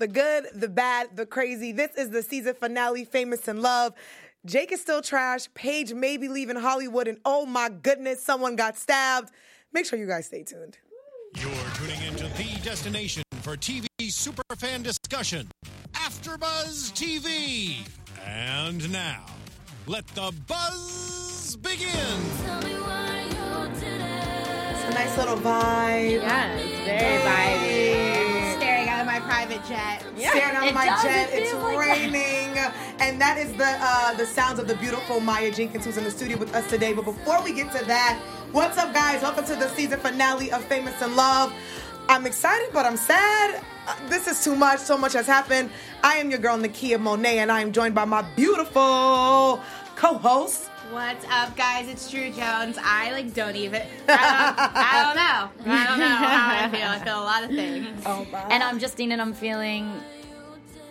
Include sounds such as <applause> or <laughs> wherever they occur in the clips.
the good, the bad, the crazy. This is the season finale, Famous in Love. Jake is still trash. Paige may be leaving Hollywood, and oh my goodness, someone got stabbed. Make sure you guys stay tuned. You're tuning into the destination for TV superfan discussion, AfterBuzz TV. And now, let the buzz begin. It's a nice little vibe. Yes, very vibey. Staring out of my private jet. Out of It my jet. it It's like raining, and that is the uh, the sounds of the beautiful Maya Jenkins, who's in the studio with us today. But before we get to that, what's up, guys? Welcome to the season finale of Famous in Love. I'm excited, but I'm sad. Uh, this is too much. So much has happened. I am your girl Nakia Monet, and I am joined by my beautiful co-host. What's up, guys? It's Drew Jones. I like don't even. <laughs> I don't, I don't know. I don't know how I feel. I feel a lot of things. Oh my. And I'm Justine, and I'm feeling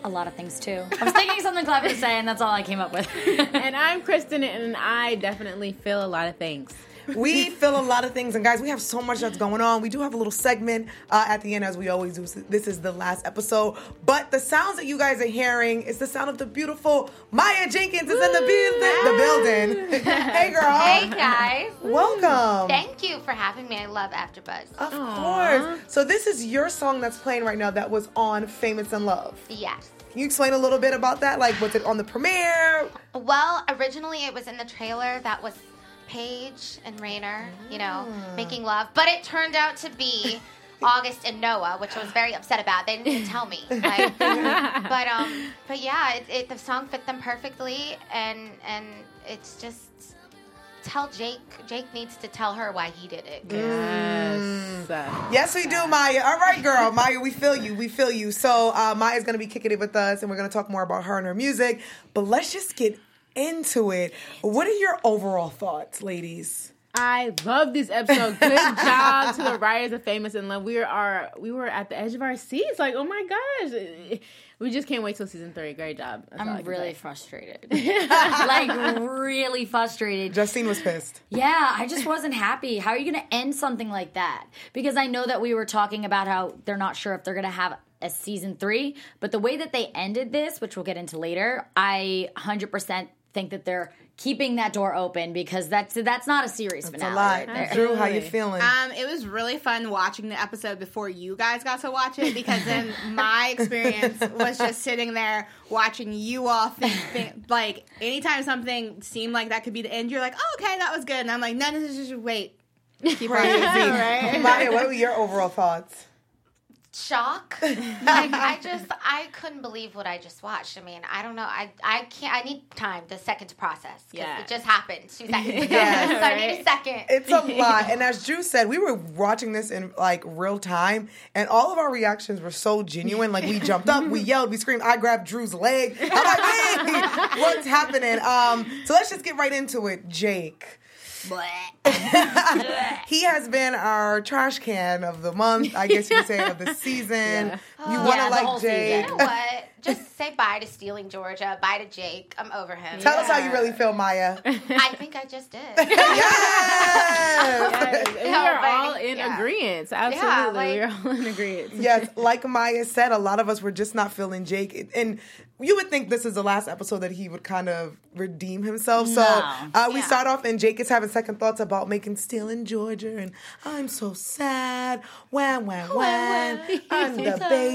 a lot of things too. I was thinking something clever to say, and that's all I came up with. <laughs> And I'm Kristen, and I definitely feel a lot of things. We feel a lot of things, and guys, we have so much that's going on. We do have a little segment uh, at the end, as we always do. This is the last episode, but the sounds that you guys are hearing is the sound of the beautiful Maya Jenkins is in the building. The building. <laughs> hey, girl. Hey guys. Welcome. Thank you for having me. I love AfterBuzz. Of course. So this is your song that's playing right now that was on Famous in Love. Yes. Can you explain a little bit about that? Like, was it on the premiere? Well, originally it was in the trailer that was Paige and Rainer, you know, Mm. making love, but it turned out to be <laughs> August and Noah, which I was very upset about. They didn't even tell me. <laughs> Like, <laughs> but um, but yeah, it, it, the song fit them perfectly, and and it's just tell Jake. Jake needs to tell her why he did it. Yes. Yes, we do, Maya. All right, girl. Maya, we feel you. We feel you. So, uh, Maya's going to be kicking it with us, and we're going to talk more about her and her music. But let's just get into it. What are your overall thoughts, ladies? I love this episode. Good <laughs> job to the writers of Famous in Love. We are we were at the edge of our seats. Like, oh my gosh. We just can't wait till season three. Great job. That's I I'm really say. frustrated. <laughs> like, really frustrated. Justine was pissed. Yeah, I just wasn't happy. How are you going to end something like that? Because I know that we were talking about how they're not sure if they're going to have a season three, but the way that they ended this, which we'll get into later, I 100% think that they're keeping that door open because that's that's not a series It's finale. a lot. right. Drew, how you feeling? Um, it was really fun watching the episode before you guys got to watch it because then <laughs> my experience was just sitting there watching you all think, think like anytime something seemed like that could be the end, you're like, oh, okay, that was good, and I'm like, no, no, no, just wait. Keep <laughs> Crazy. <laughs> right? Maya, what were your overall thoughts? Shock. <laughs> like I just I couldn't believe what I just watched. I mean, I don't know. I I can't. I need time, the second to process. 'cause Yeah. it just happened two seconds <laughs> ago. Yes. <laughs> so I need a second. It's a lot. And as Drew said, we were watching this in like real time, and all of our reactions were so genuine. Like we jumped up, we yelled, we screamed. I grabbed Drew's leg. I'm like, hey, what's happening? Um, so let's just get right into it. Jake. He has been our trash can of the month, I guess you could say, of the <laughs> season. You want to Yeah, the like whole Jake. you know what? Just say bye to stealing Georgia. Bye to Jake. I'm over him. Tell us how you really feel, Maya. <laughs> I think I just did. <laughs> yes! <laughs> Yes, we No, are but- all in yeah. agreement. Absolutely. like- we are all in agreement. yes, like Maya said, a lot of us were just not feeling Jake, and you would think this is the last episode that he would kind of redeem himself. So No. uh, we Yeah. start off, and Jake is having second thoughts about making Steel in Georgia, and I'm so sad. When, when, when. I'm the baby.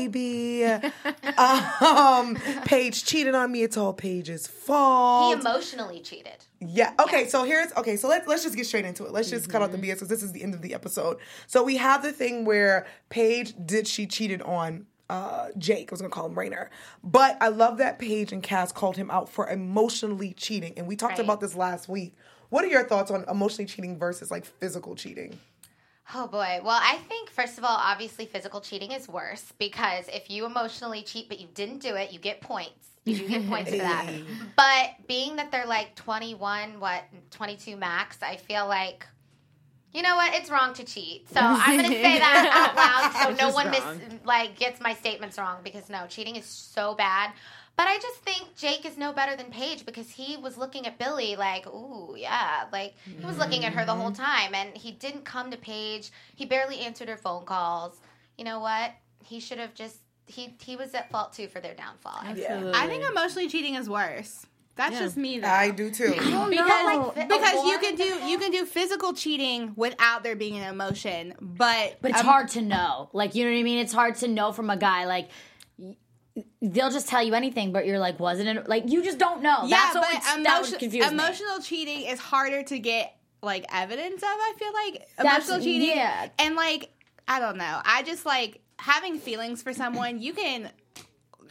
Um, Paige cheated on me. It's all Paige's fault. he emotionally cheated. Yeah. Okay. So here's okay. So let's let's just get straight into it. Let's just cut out the BS because this is the end of the episode. So we have the thing where Paige did she cheated on uh Jake. I was gonna call him Rainer, but I love that Paige and Cass called him out for emotionally cheating, and we talked Right. about this last week. What are your thoughts on emotionally cheating versus like physical cheating? Oh boy. Well, I think first of all, obviously physical cheating is worse because if you emotionally cheat but you didn't do it, you get points. You get points for that. <laughs> But being that they're like 21, what, 22 max, I feel like you know what? It's wrong to cheat. So I'm going to say that out loud so <laughs> no one mis- like gets my statements wrong because no, cheating is so bad. But I just think Jake is no better than Paige because he was looking at Billy like, ooh, yeah. Like, he was looking at her the whole time and he didn't come to Paige. He barely answered her phone calls. You know what? He should have just he he was at fault too for their downfall. I think. Absolutely. I think emotionally cheating is worse. That's Yeah. just me though. I do too. because like, because you can do you can do physical cheating without there being an emotion, but But it's um, hard to know. Like, you know what I mean? It's hard to know from a guy. Like, y- they'll just tell you anything, but you're like, wasn't it? Like, you just don't know. Yeah, That's what but would, that would emotion- confuse me. emotional cheating is harder to get like evidence of. I feel like That's- emotional cheating, yeah. and like I don't know. I just like having feelings for someone. You can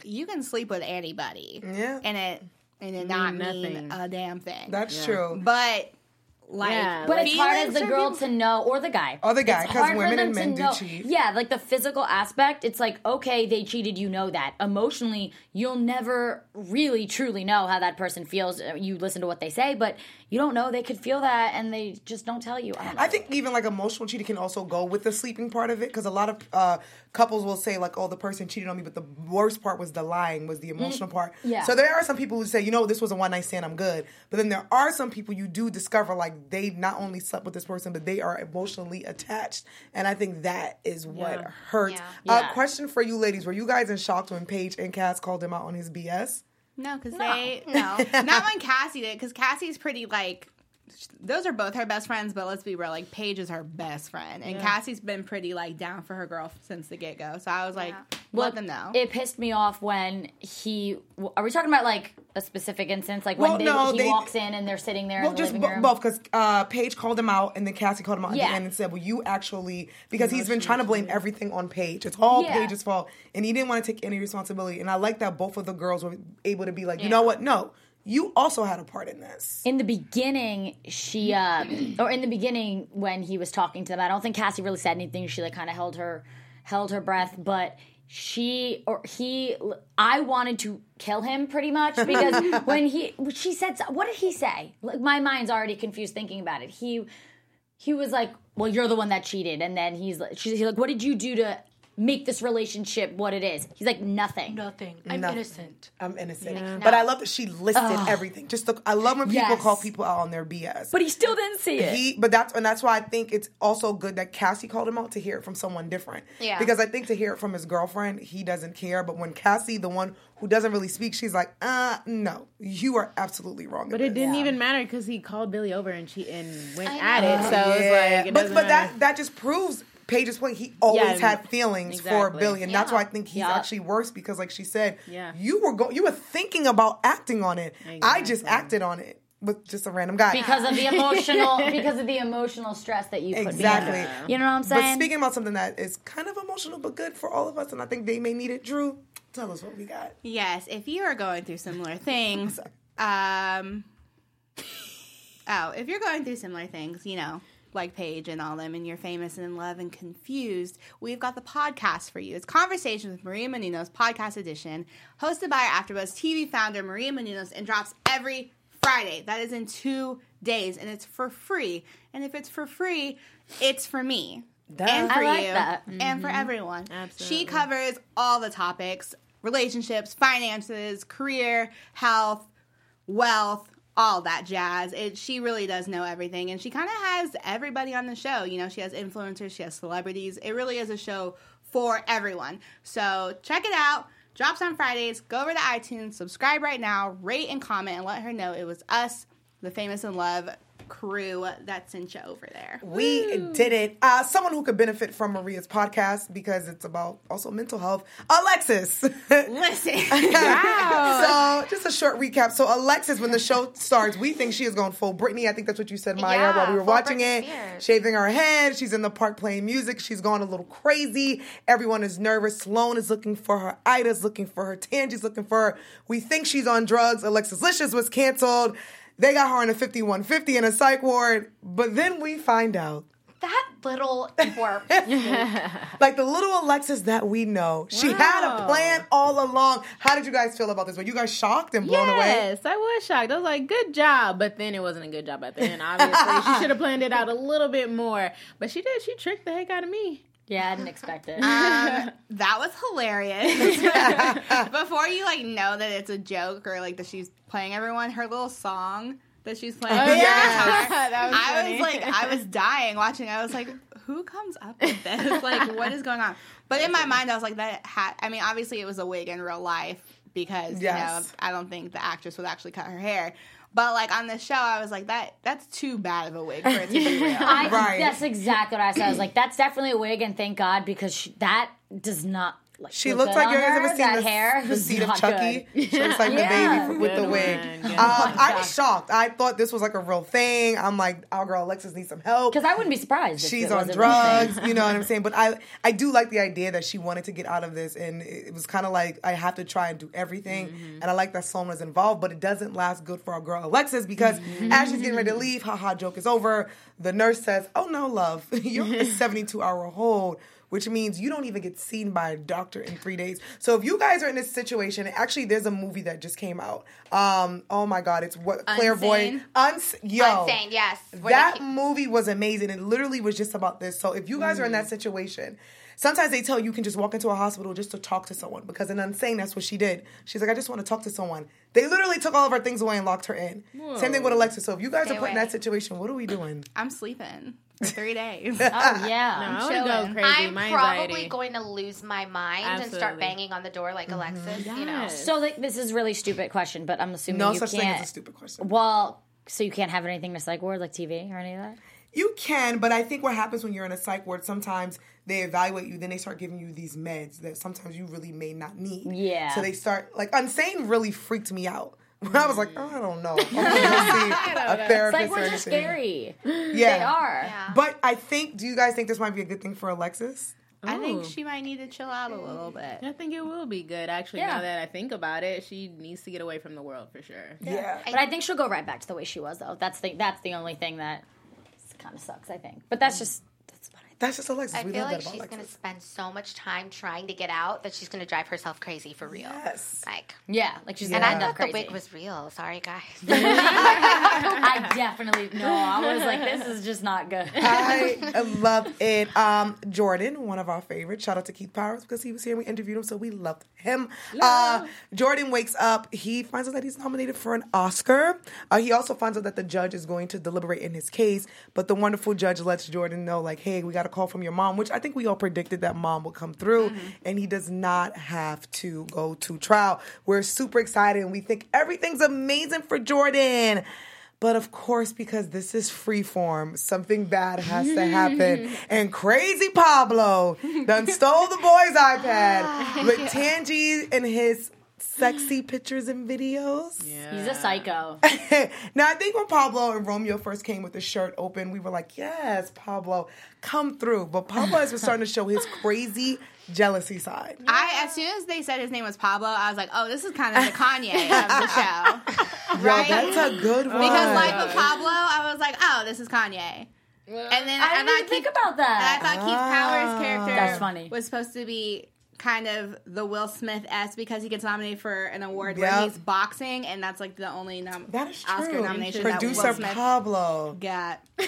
you can sleep with anybody, Yeah. and it and it not mean nothing. a damn thing. That's true. but like, Yeah, But it's hard as feelings the girl people- to know, or the guy. Or the guy, It's 'cause hard for women and men do know- cheat. Yeah, like the physical aspect, it's like, okay, they cheated, you know that. Emotionally, you'll never really truly know how that person feels. Uh, You listen to what they say, but you don't know they could feel that and they just don't tell you. I, don't know. I think even like emotional cheating can also go with the sleeping part of it because a lot of uh, couples will say like, "Oh, the person cheated on me," but the worst part was the lying, was the emotional part. Mm, yeah. So there are some people who say, "You know, this was a one night stand, I'm good," but then there are some people you do discover like they not only slept with this person, but they are emotionally attached, and I think that is what Yeah. hurts. Yeah. Uh, Yeah. question for you ladies: Were you guys in shock when Paige and Cass called him out on his BS? No, because they No. <laughs> not when Cassie did. Because Cassie's pretty like. Those are both her best friends, but let's be real. Like Paige is her best friend, and Cassie's been pretty like down for her girl since the get go. So I was like, let them know. It pissed me off when he. Are we talking about like a specific instance? Like when Well, they, no, he they- walks in and they're sitting there Well, in the just living room? both because uh, Paige called him out and then Cassie called him out at the end and said, "Well, you actually because he's been trying to blame everything on Paige. It's all Yeah. Paige's fault, and he didn't want to take any responsibility. And I like that both of the girls were able to be like, you know what? No, you also had a part in this. in the beginning, she uh, <clears throat> or in the beginning when he was talking to them, I don't think Cassie really said anything. She like kind of held her held her breath, but she or he, I wanted to kill him pretty much <laughs> because when he she said, what did he say? Like my mind's already confused thinking about it. He he was like, "Well, you're the one that cheated," and then he's like, she's like, "What did you do to?" Make this relationship what it is. He's like nothing. Nothing. I'm Nothing. innocent. I'm innocent, but I love that she listed everything. Just the, I love when people Yes. call people out on their BS. But he still didn't see it. He, but that's and that's why I think it's also good that Cassie called him out to hear it from someone different. Yeah. Because I think to hear it from his girlfriend, he doesn't care. But when Cassie, the one who doesn't really speak, she's like, uh, no, you are absolutely wrong. But it this." didn't even matter because he called Billy over and she and went at it. So it's like, it but doesn't but matter. that that just proves Paige's point. He always Yeah, had feelings for exactly. Billy, and that's why I think he's Yeah. actually worse because, like she said, Yeah. you were go- you were thinking about acting on it. I just acted on it with just a random guy because of the <laughs> emotional because of the emotional stress that you put Exactly. together. You know what I'm saying? But saying? speaking about something that is kind of emotional but good for all of us, and I think they may need it, Drew. Tell us what we got. Yes, if you are going through similar <laughs> things, um, <laughs> oh, if you're going through similar things, you know, like Paige and all them, and you're famous and in love and confused, we've got the podcast for you. It's Conversations with Maria Menounos, podcast edition, hosted by our AfterBuzz TV founder Maria Menounos, and drops every Friday. That is in two days, and it's for free. And if it's for free, it's for me. And for like you, that. and for mm-hmm. everyone. Absolutely. She covers all the topics relationships, finances, career, health, wealth, all that jazz. It, she really does know everything. And she kind of has everybody on the show. You know, she has influencers, she has celebrities. It really is a show for everyone. So check it out. Drops on Fridays. Go over to iTunes, subscribe right now, rate and comment, and let her know it was us, the Famous in Love crew that sent you over there. We did it. Uh, someone who could benefit from Maria's podcast because it's about also mental health. Alexis. Listen. <laughs> wow. so just a short recap. So Alexis, when the show starts, we think she is going full Britney. I think that's what you said, Maya, Yeah, while we were watching Britney it. Spears. Shaving her head. She's in the park playing music. She's gone a little crazy. Everyone is nervous. Sloan is looking for her. Ida's looking for her. Tangey's looking for her. We think she's on drugs. Alexis Licious was canceled. They got her in a 5150 in a psych ward. But then we find out That little <laughs> twerp. <laughs> like the little Alexis that we know. She had a plan all along. How did you guys feel about this? Were you guys shocked and blown away? Yes, I was shocked. I was like, good job. But then it wasn't a good job at the end, obviously. she <laughs> should have planned it out a little bit more. But she did. She tricked the heck out of me. Yeah, I didn't expect it. Um, <laughs> that was hilarious. <laughs> Before you like know that it's a joke or like that she's playing everyone, her little song that she's playing. Oh, yeah. guitar, <laughs> That was I funny. was like, I was dying watching. I was like, who comes up with this? like, what is going on? But in my mind, I was like, that had. I mean, obviously, it was a wig in real life because you know I don't think the actress would actually cut her hair. But like on the show, I was like, that that's too bad of a wig for it to be <laughs> real. I, Right. That's exactly what I said. I was like, that's definitely a wig, and thank God because she, that does not. Like, She look looks like you guys ever seen that the, hair. the is seed of not Chucky? good. She looks like Yeah. the baby with Good the wig. one, Um, I was shocked. I thought this was like a real thing. I'm like, our girl Alexis needs some help. Because I wouldn't be surprised. if She's it on was a real thing. drugs, you know what I'm saying? But I I do like the idea that she wanted to get out of this and it was kind of like I have to try and do everything Mm-hmm. and I like that Sloan was involved, but it doesn't last good for our girl Alexis because Mm-hmm. as she's getting ready to leave, haha joke is over. The nurse says, "Oh no, love. <laughs> You're on a <laughs> 72 hour hold." Which means you don't even get seen by a doctor in three days. So if you guys are in this situation, actually, there's a movie that just came out. Um, oh my God, it's what Clairvoyant. Uns- yo, Insane, yes. Where that keep- movie was amazing. It literally was just about this. So if you guys are in Mm. that situation, sometimes they tell you you can just walk into a hospital just to talk to someone because in Unsane, that's what she did. She's like, I just want to talk to someone. They literally took all of her things away and locked her in. Same thing with Alexa. So if you guys Stay are put in that situation, what are we doing? I'm sleeping for three days. <laughs> Oh yeah. I would go chilling. crazy. I'm My probably going to lose my mind and start banging on the door like mm-hmm. Alexis. You know, So like this is a really stupid question, but I'm assuming No you such can't. thing as a stupid question. Well, so you can't have anything to psych ward like TV or any of that. You can, but I think what happens when you're in a psych ward, sometimes they evaluate you, then they start giving you these meds that sometimes you really may not need. Yeah. So they start like Unsane really freaked me out. When <laughs> I was like, oh, I don't know. <laughs> I'm gonna go see a therapist Psych or wards are anything. scary. Yeah, They are. Yeah. But I think, do you guys think this might be a good thing for Alexis? I think she might need to chill out a little bit. I think it will be good. Actually, Yeah. now that I think about it, she needs to get away from the world for sure. Yeah. But I think she'll go right back to the way she was though. That's the that's the only thing that kind of sucks. I think. But that's just that's what I think. That's just Alexis. I we feel love like that about she's Alexis. going to spend so much time trying to get out that she's going to drive herself crazy for real. Yes. Like, Yeah, like she's And and I end thought up the wig was real. Sorry, guys. <laughs> <laughs> I definitely no. I was like, this is just not good. I <laughs> love it. Um, Jordan, one of our favorites. Shout out to Keith Powers because he was here and we interviewed him, so we loved him. Uh, Jordan wakes up. He finds out that he's nominated for an Oscar. Uh, he also finds out that the judge is going to deliberate in his case, but the wonderful judge lets Jordan know, like, hey, we got a call from your mom, which I think we all predicted that mom would come through, and he does not have to go to trial. We're super excited and we think everything's amazing for Jordan. But of course, because this is freeform, something bad has to happen. <laughs> and crazy Pablo done stole the boy's iPad <laughs> with Tangey and his sexy pictures and videos. He's a psycho. <laughs> now, I think when Pablo and Romeo first came with the shirt open, we were like, yes, Pablo, come through. But Pablo has been starting to show his crazy jealousy side. I as soon as they said his name was Pablo, I was like, oh, this is kind of the Kanye of the show, Yo, right? that's a good one. because Life of Pablo, I was like, oh, this is Kanye. And then I and didn't even think about and I thought Keith Powers' ah. character That's funny. was supposed to be kind of the Will Smith s because he gets nominated for an award Yep. where he's boxing, and that's like the only nom- that is Oscar true. nomination that Producer Will Smith Pablo. got. Oh,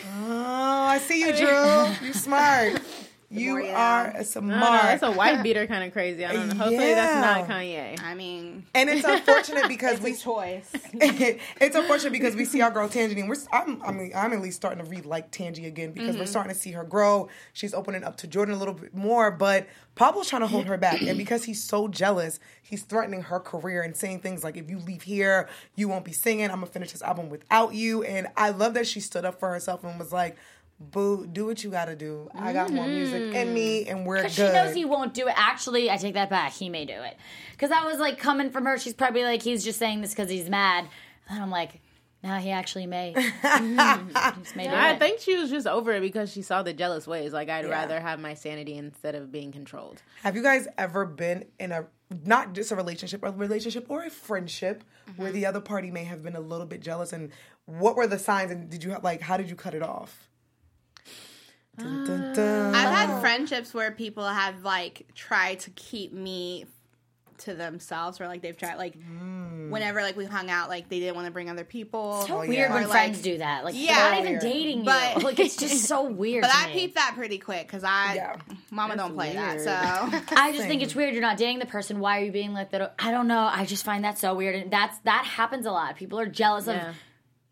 I see you, Drew. <laughs> You're smart. You are a smart. I don't that's a white <laughs> beater kind of crazy. I don't know. Hopefully Yeah. that's not Kanye. I mean, and it's <laughs> unfortunate because we it's a choice. <laughs> it's unfortunate because we see our girl Tangey, and we're I'm, I mean I'm at least starting to read like Tangey again because Mm-hmm. we're starting to see her grow. She's opening up to Jordan a little bit more, but Pablo's trying to hold her back, and because he's so jealous, he's threatening her career and saying things like, "If you leave here, you won't be singing. I'm gonna finish this album without you." And I love that she stood up for herself and was like. Boo, do what you gotta do. I got more music in mm-hmm. me, and we're good. Because she knows he won't do it. Actually, I take that back. He may do it. Because I was like coming from her. She's probably like, he's just saying this because he's mad. And I'm like, no, he actually may. <laughs> He just may do I it. think she was just over it because she saw the jealous ways. Like I'd Yeah. rather have my sanity instead of being controlled. Have you guys ever been in a not just a relationship, a relationship or a friendship where mm-hmm. the other party may have been a little bit jealous? And what were the signs? And did you have like how did you cut it off? Dun, dun, ah. dun. I've had friendships where people have like tried to keep me to themselves, or like they've tried like mm. whenever like we hung out, like they didn't want to bring other people. so Oh, weird yeah. when Or, friends like- do that. Like, Yeah. not even Weird. dating you. But- like, it's just so <laughs> weird. But to I me. peeped that pretty quick because I, Yeah. Mama don't play weird. that. So <laughs> I just think it's weird. You're not dating the person. Why are you being like that? I don't know. I just find that so weird, and that's that happens a lot. People are jealous Yeah. of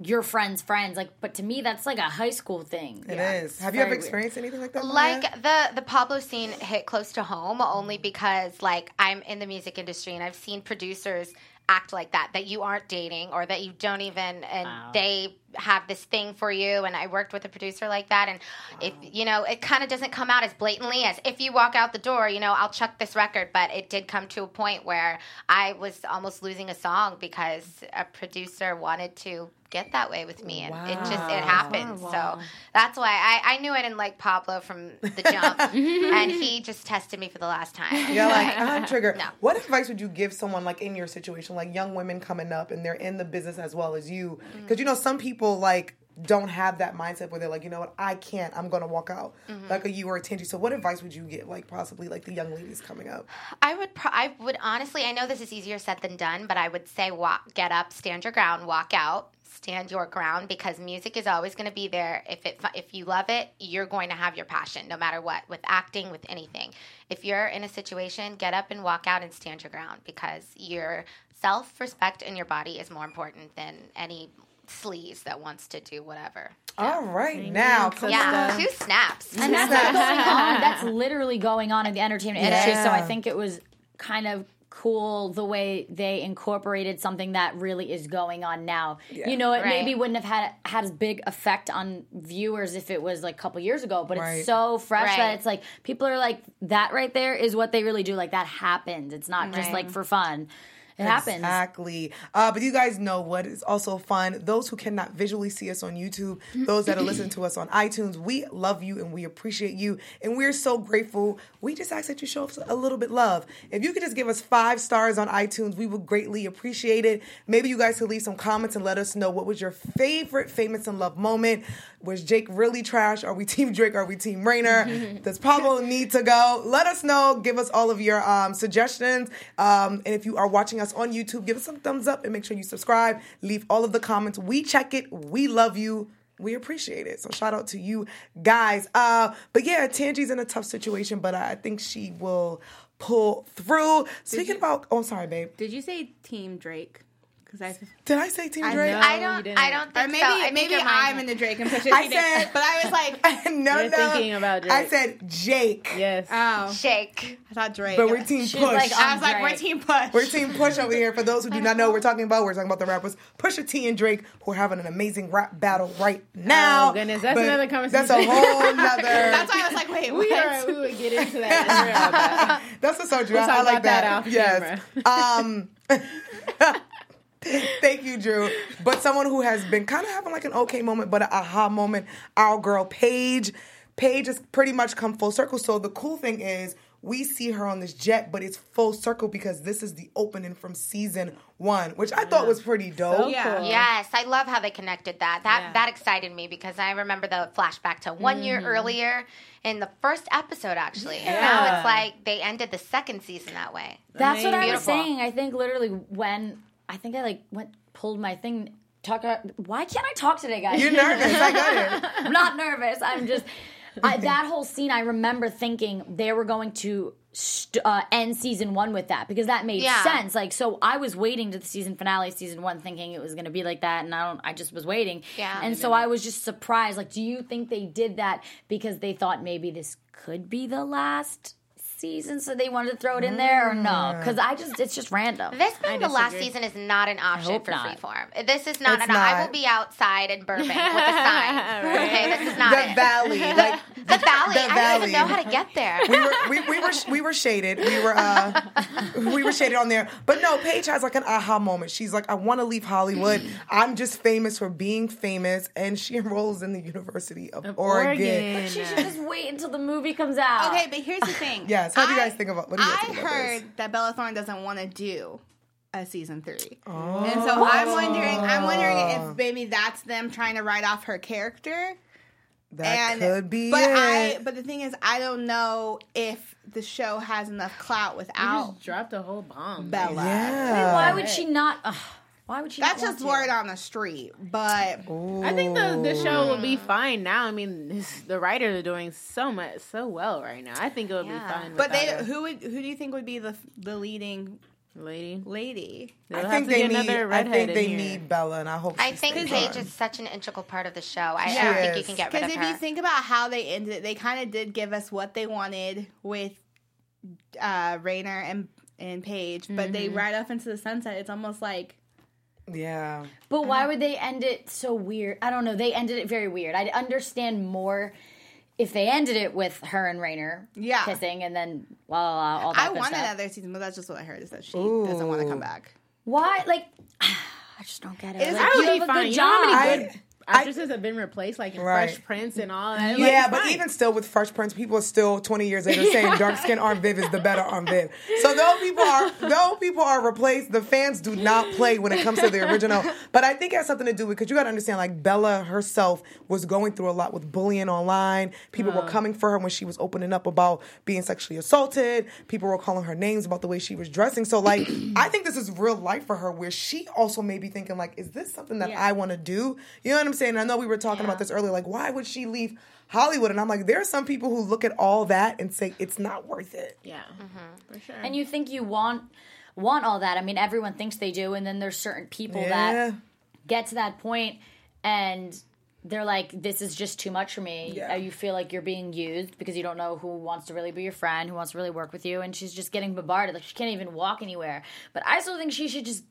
your friends' friends. Like, but to me, that's like a high school thing. It is. Have you ever Very weird. experienced anything like that? like Maya? the the Pablo scene hit close to home only because like I'm in the music industry and I've seen producers act like that that you aren't dating or that you don't even and they have this thing for you and I worked with a producer like that and if you know it kind of doesn't come out as blatantly as if you walk out the door you know I'll chuck this record but it did come to a point where I was almost losing a song because a producer wanted to get that way with me and it just it happened oh, so that's why I, I knew I didn't like Pablo from the <laughs> jump and he <laughs> just tested me for the last time You're like, I'm <laughs> triggered. No. What advice would you give someone like in your situation, like young women coming up and they're in the business as well as you? Because you know, some people like don't have that mindset where they're like, you know what, I can't, I'm gonna walk out. Mm-hmm. Like a you or a Tingy. So what advice would you give like possibly like the young ladies coming up? I would pro- I would honestly I know this is easier said than done but I would say walk get up stand your ground walk out stand your ground because music is always going to be there if it if you love it you're going to have your passion no matter what with acting with anything if you're in a situation get up and walk out and stand your ground because your self-respect in your body is more important than any sleaze that wants to do whatever All right, now yeah uh, on. two snaps and that's what's going on. <laughs> That's literally going on in the entertainment industry. So I think it was kind of cool the way they incorporated something that really is going on now. You know, it Right. maybe wouldn't have had had as big effect on viewers if it was like a couple years ago, but Right. it's so fresh Right. that it's like people are like that right there is what they really do. Like that happens. It's not just like for fun. It happens. Exactly. Uh, but you guys know what is also fun. Those who cannot visually see us on YouTube, those that are listening to us on iTunes, we love you and we appreciate you. And we're so grateful. We just ask that you show us a little bit love. If you could just give us five stars on iTunes, we would greatly appreciate it. Maybe you guys could leave some comments and let us know what was your favorite famous and love moment. Was Jake really trash? Are we <laughs> Team Drake? Are we Team Rainer? <laughs> Does Pablo need to go? Let us know. Give us all of your um, suggestions. Um, and if you are watching us on YouTube, give us some thumbs up and make sure you subscribe. Leave all of the comments. We check it. We love you. We appreciate it. So shout out to you guys. Uh, but yeah, Tangey's in a tough situation, but I think she will pull through. Speaking about, oh, sorry, babe. Did you say Team Drake? Because I, Did I say Team I Drake? know. I don't didn't. I don't think or maybe so I maybe your I'm in the Drake and Pusha T. I said- but I was like, <laughs> no, You're no. thinking about Drake. I said Jake. Yes. oh, shake I thought Drake. But we're Team Push. like, I was like, we're Team Push. We're Team Push over here. For those who do not know, we're <laughs> talking about. We're talking about the rappers Pusha T and Drake, who are having an amazing rap battle right now. Oh, goodness. That's But another conversation. That's a whole nother. <laughs> That's why I was like, wait, we, what? are, we would get into that. It's real bad. That's a so Drew. We'll I like about that that. off yes. Um. <laughs> Thank you, Drew. But someone who has been kind of having like an okay moment, but an aha moment. Our girl Paige. Paige has pretty much come full circle. So the cool thing is we see her on this jet, but it's full circle because this is the opening from season one, which I thought was pretty dope. So Yeah. cool. Yes, I love how they connected that. That Yeah. that excited me because I remember the flashback to one year mm-hmm. earlier in the first episode. Actually, and now it's like they ended the second season that way. That's what I was Beautiful. saying. I think literally when I think I like went pulled my thing. Talk. uh, Why can't I talk today, guys? You're nervous. I got it. <laughs> I'm not nervous. I'm just I, <laughs> that whole scene. I remember thinking they were going to st- uh, end season one with that because that made Yeah. sense. Like, so I was waiting to the season finale, season one, thinking it was going to be like that, and I don't. I just was waiting. Yeah. And so I was just surprised. Like, do you think they did that because they thought maybe this could be the last? Season so they wanted to throw it in there or no mm. because i just it's just random This being the last season is not an option hope for not. Freeform. This is not It's an. I will be outside in Burbank with a <laughs> sign. Okay, this is not The it. Valley, <laughs> like the valley. the I don't Valley. even know how to get there. we were we, we were we were shaded. We were uh we were shaded on there. But no, Paige has like an aha moment. She's like, I want to leave Hollywood. I'm just famous for being famous, and she <laughs> enrolls in the University of, Oregon. Oregon. she should just wait until the movie comes out Okay, but here's the thing. <laughs> Yes, how do you I- guys think about- what do you guys I think about heard this? that Bella Thorne doesn't want to do a season three, Oh. and so I'm wondering. I'm wondering if maybe that's them trying to write off her character. That and could be but it. I but the thing is, I don't know if the show has enough clout without just dropped a whole bomb. Bella. yeah. why would she not ugh, why would she That's just word on the street, but I think the, the show will be fine now. I mean, this, the writers are doing so much, so well right now. I think it will Yeah. be fine. but they her. who would who do you think would be the the leading lady. lady. They'll I think they need. I think they here. need Bella, and I hope. I think stays Paige on. is such an integral part of the show. I, I don't think you can get rid of her. Because if you think about how they ended it, they kind of did give us what they wanted with uh Rainer and and Paige, but they Mm-hmm. ride off into the sunset. It's almost like Yeah. But why would they end it so weird? I don't know. They ended it very weird. I'd understand more if they ended it with her and Rainer Yeah. kissing and then la la la, all that I want stuff. another season, but that's just what I heard is that she doesn't want to come back. Why? Like, <sighs> I just don't get it. It's Like, like, That you would be have a fine. good You know how job. many I- good actresses have been replaced, like in Right. Fresh Prince and all that? Yeah, it's but fine. even still with Fresh Prince, people are still 20 years later <laughs> saying dark skin Aunt Viv is the better Aunt Viv. So though people are though people are replaced, the fans do not play when it comes to the original. But I think it has something to do with because you got to understand, like Bella herself was going through a lot with bullying online. People were uh. coming for her when she was opening up about being sexually assaulted. People were calling her names about the way she was dressing. So like, <clears throat> I think this is real life for her, where she also may be thinking like, is this something that Yeah. I want to do? You know what I'm saying? I know we were talking about this earlier. Like, why would she leave Hollywood? And I'm like, there are some people who look at all that and say it's not worth it. yeah, mm-hmm. for sure. and you think you want want all that. I mean, everyone thinks they do, and then there's certain people Yeah. that get to that point and they're like, "This is just too much for me." Yeah. You feel like you're being used because you don't know who wants to really be your friend, who wants to really work with you, and she's just getting bombarded. Like she can't even walk anywhere. But I still think she should just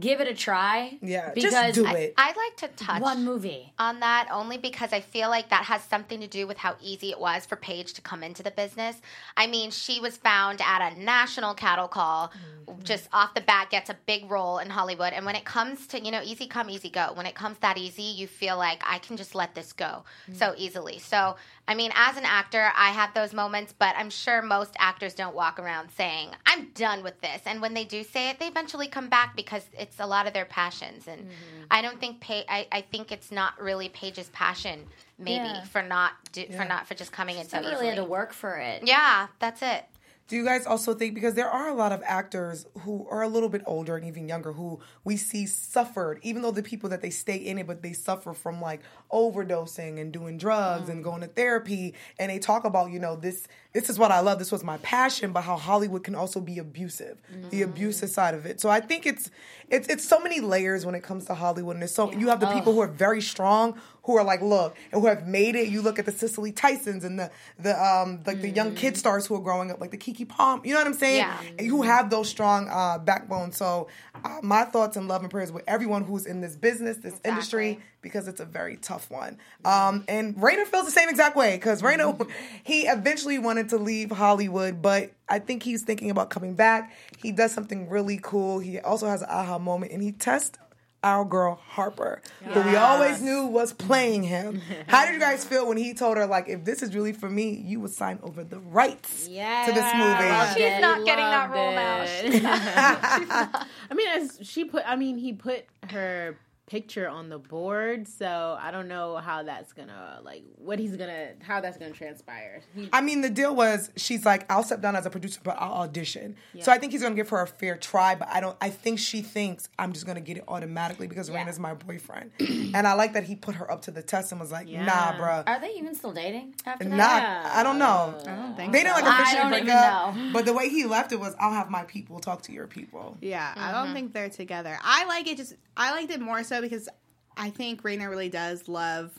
give it a try. Yeah, because just do I- it. I'd like to touch One movie. on that only because I feel like that has something to do with how easy it was for Paige to come into the business. I mean, she was found at a national cattle call, mm-hmm. just off the bat gets a big role in Hollywood. And when it comes to, you know, easy come, easy go, when it comes that easy, you feel like I can just let this go mm-hmm. so easily. So, I mean, as an actor, I have those moments, but I'm sure most actors don't walk around saying, I'm done with this. And when they do say it, they eventually come back because it's a lot of their passions. And mm-hmm. I don't think, pa- I, I think it's not really Paige's passion, maybe, Yeah. for not do, for not for just coming in so really easily. had to work for it. Yeah, that's it. Do you guys also think because there are a lot of actors who are a little bit older and even younger who we see suffered, even though the people that they stay in it, but they suffer from like overdosing and doing drugs and mm. going to therapy, and they talk about you know this this is what I love, this was my passion, but how Hollywood can also be abusive, the abusive side of it. So I think it's it's it's so many layers when it comes to Hollywood, and there's so you have the people who are very strong who are like look and who have made it. You look at the Cicely Tysons and the the um like the young kid stars who are growing up, like the Kiki Palm. You know what I'm saying? Yeah. And who have those strong uh, backbones. So uh, my thoughts and love and prayers with everyone who's in this business, this industry, because it's a very tough one. Um, and Rainer feels the same exact way because Rainer <laughs> he eventually wanted to leave Hollywood, but I think he's thinking about coming back. He does something really cool. He also has an aha moment, and he tests our girl Harper, who we always knew was playing him. <laughs> How did you guys feel when he told her like, if this is really for me, you would sign over the rights to this Yeah. movie? She's not getting that Loved role now. it. <laughs> I mean, as she put, I mean, he put her picture on the board, so I don't know how that's gonna like what he's gonna how that's gonna transpire. He, I mean, the deal was she's like, I'll step down as a producer, but I'll audition. So I think he's gonna give her a fair try, but I don't. I think she thinks I'm just gonna get it automatically because Rain is my boyfriend, <clears throat> and I like that he put her up to the test and was like, Yeah. Nah, bro. Are they even still dating after that? Not, I don't know. Oh. I don't think They didn't like so. I officially don't break up, know. but the way he left it was, "I'll have my people talk to your people." Yeah, I don't mm-hmm. think they're together. I like it just I liked it more so because I think Rainer really does love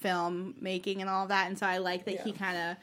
film making and all of that, and so I like that he kind of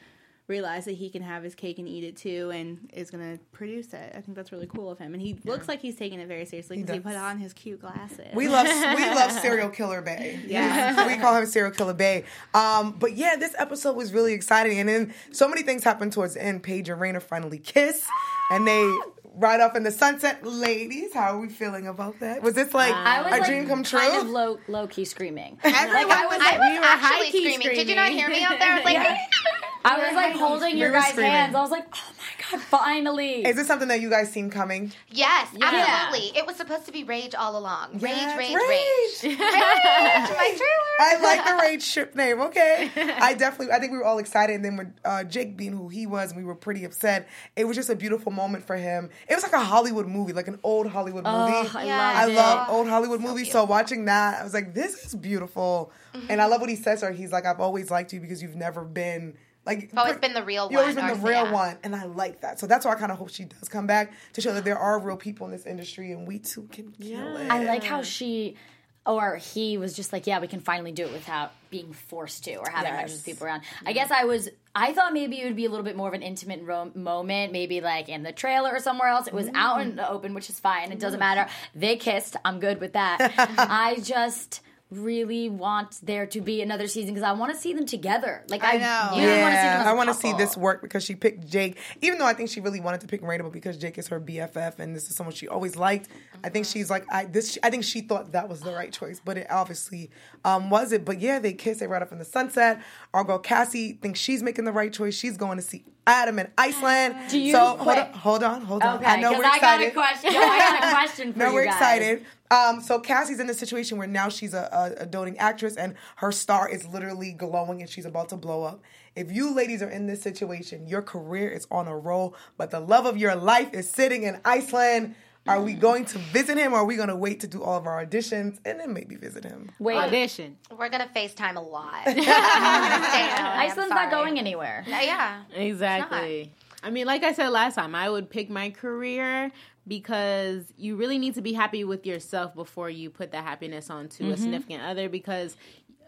realized that he can have his cake and eat it too, and is going to produce it. I think that's really cool of him, and he looks like he's taking it very seriously because he, does. put on his cute glasses. We love we love <laughs> serial killer Bay. Yeah, we call him serial killer Bay. Um, but yeah, this episode was really exciting, and then so many things happened towards the end. Paige and Rainer finally kiss, and they ride off in the sunset. Ladies, how are we feeling about that? Was this like uh, I was a like dream come true? kind of low low key screaming. <laughs> Everyone I was I was we actually high-key screaming. Did you not hear me out there? I was like, <laughs> <laughs> I was like holding your We guys' screaming. hands. I was like, oh my god, finally. Is this something that you guys seen coming? yes, Yeah. absolutely. It was supposed to be rage all along. Rage, Yes, rage, rage. rage. <laughs> Rage, my trailer. I like the rage ship name. Okay, I definitely. I think we were all excited, and then with uh, Jake being who he was, we were pretty upset. It was just a beautiful moment for him. It was like a Hollywood movie, like an old Hollywood movie. Oh, I Yeah. loved I love old Hollywood movies. So watching that, I was like, this is beautiful. And I love what he says to her. He's like, I've always liked you because you've never been Like oh, You've always been the real You've always been the real yeah. one, and I like that. So that's why I kind of hope she does come back to show that there are real people in this industry, and we too can kill it. I like how she oh, or he was just like, yeah, we can finally do it without being forced to or having Yes. hundreds of people around. I mm-hmm. guess I was, I thought maybe it would be a little bit more of an intimate ro- moment, maybe like in the trailer or somewhere else. It was out mm. in the open, which is fine. It doesn't mm-hmm. matter. They kissed. I'm good with that. <laughs> I just really want there to be another season because I want to see them together. Like I, I know. really want to see them. Yeah, As I a want to see this work because she picked Jake. Even though I think she really wanted to pick Rainer, but because Jake is her BFF and this is someone she always liked, I think she's like I this. I think she thought that was the right choice, but it obviously um, was it. But yeah, they kiss. They ride up in the sunset. Our girl Cassie thinks she's making the right choice. She's going to see Adam in Iceland. <gasps> Do you- so hold on, hold on, hold on. Okay, I know we're I got a excited. question. No, I got a <laughs> question for you. No, you we're guys. excited. Um, so Cassie's in a situation where now she's a, a, a doting actress and her star is literally glowing and she's about to blow up. If you ladies are in this situation, your career is on a roll, but the love of your life is sitting in Iceland. Are we going to visit him or are we going to wait to do all of our auditions and then maybe visit him? Wait, Audition. We're gonna FaceTime a lot. I'm gonna stay in LA, I'm Iceland's not going anywhere. Uh, yeah. Exactly. I mean, like I said last time, I would pick my career because you really need to be happy with yourself before you put that happiness onto a significant other because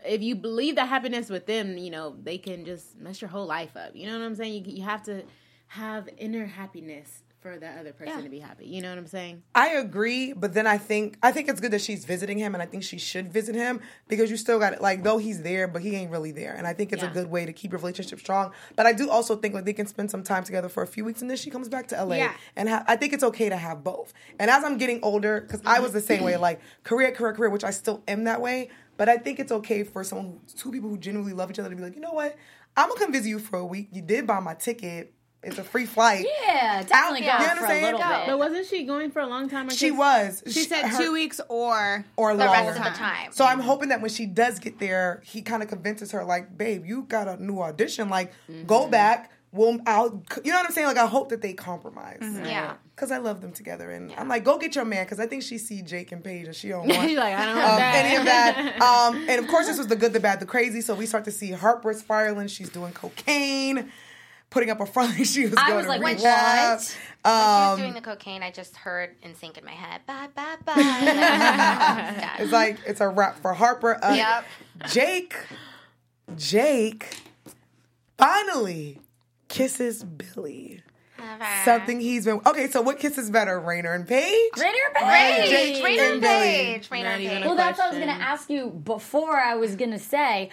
if you believe that happiness with them, you know, they can just mess your whole life up. You know what I'm saying? You, you have to have inner happiness for that other person to be happy. You know what I'm saying? I agree, but then I think I think it's good that she's visiting him, and I think she should visit him because you still got it. Like though he's there, but he ain't really there, and I think it's a good way to keep your relationship strong. But I do also think like they can spend some time together for a few weeks, and then she comes back to LA, Yeah. and ha- I think it's okay to have both. And as I'm getting older, because I was the same way, like career, career, career, which I still am that way. But I think it's okay for someone, who, two people who genuinely love each other, to be like, you know what, I'm gonna come visit you for a week. You did buy my ticket. It's a free flight. Yeah, definitely Out- go you know what for I'm a saying? little Go. bit. But wasn't she going for a long time? She was. She said her- two weeks or or The longer. rest of the time. So I'm hoping that when she does get there, he kind of convinces her, like, babe, you got a new audition. Like, go back. We'll, I'll, you know what I'm saying? Like, I hope that they compromise. Yeah. Because I love them together. And I'm like, go get your man. Because I think she see Jake and Paige and she don't <laughs> want She's like, I don't want um, any of that. <laughs> Um, and of course, this was the good, the bad, the crazy. So we start to see Harper spiraling. She's doing cocaine, putting up a front like she was I going was to like, rehab. what? When she Um, was doing the cocaine, I just heard NSYNC in my head, bye, bye, bye. It's like, it's a wrap for Harper. Uh, Yep. Jake, Jake finally kisses Billy. Something he's been okay. So what kisses better, Rainer and Paige? Rainer Paige, Page. Rainer and Billy. Paige, Rainer Not even Paige. Well, that's what I was gonna ask you before. I was going to say,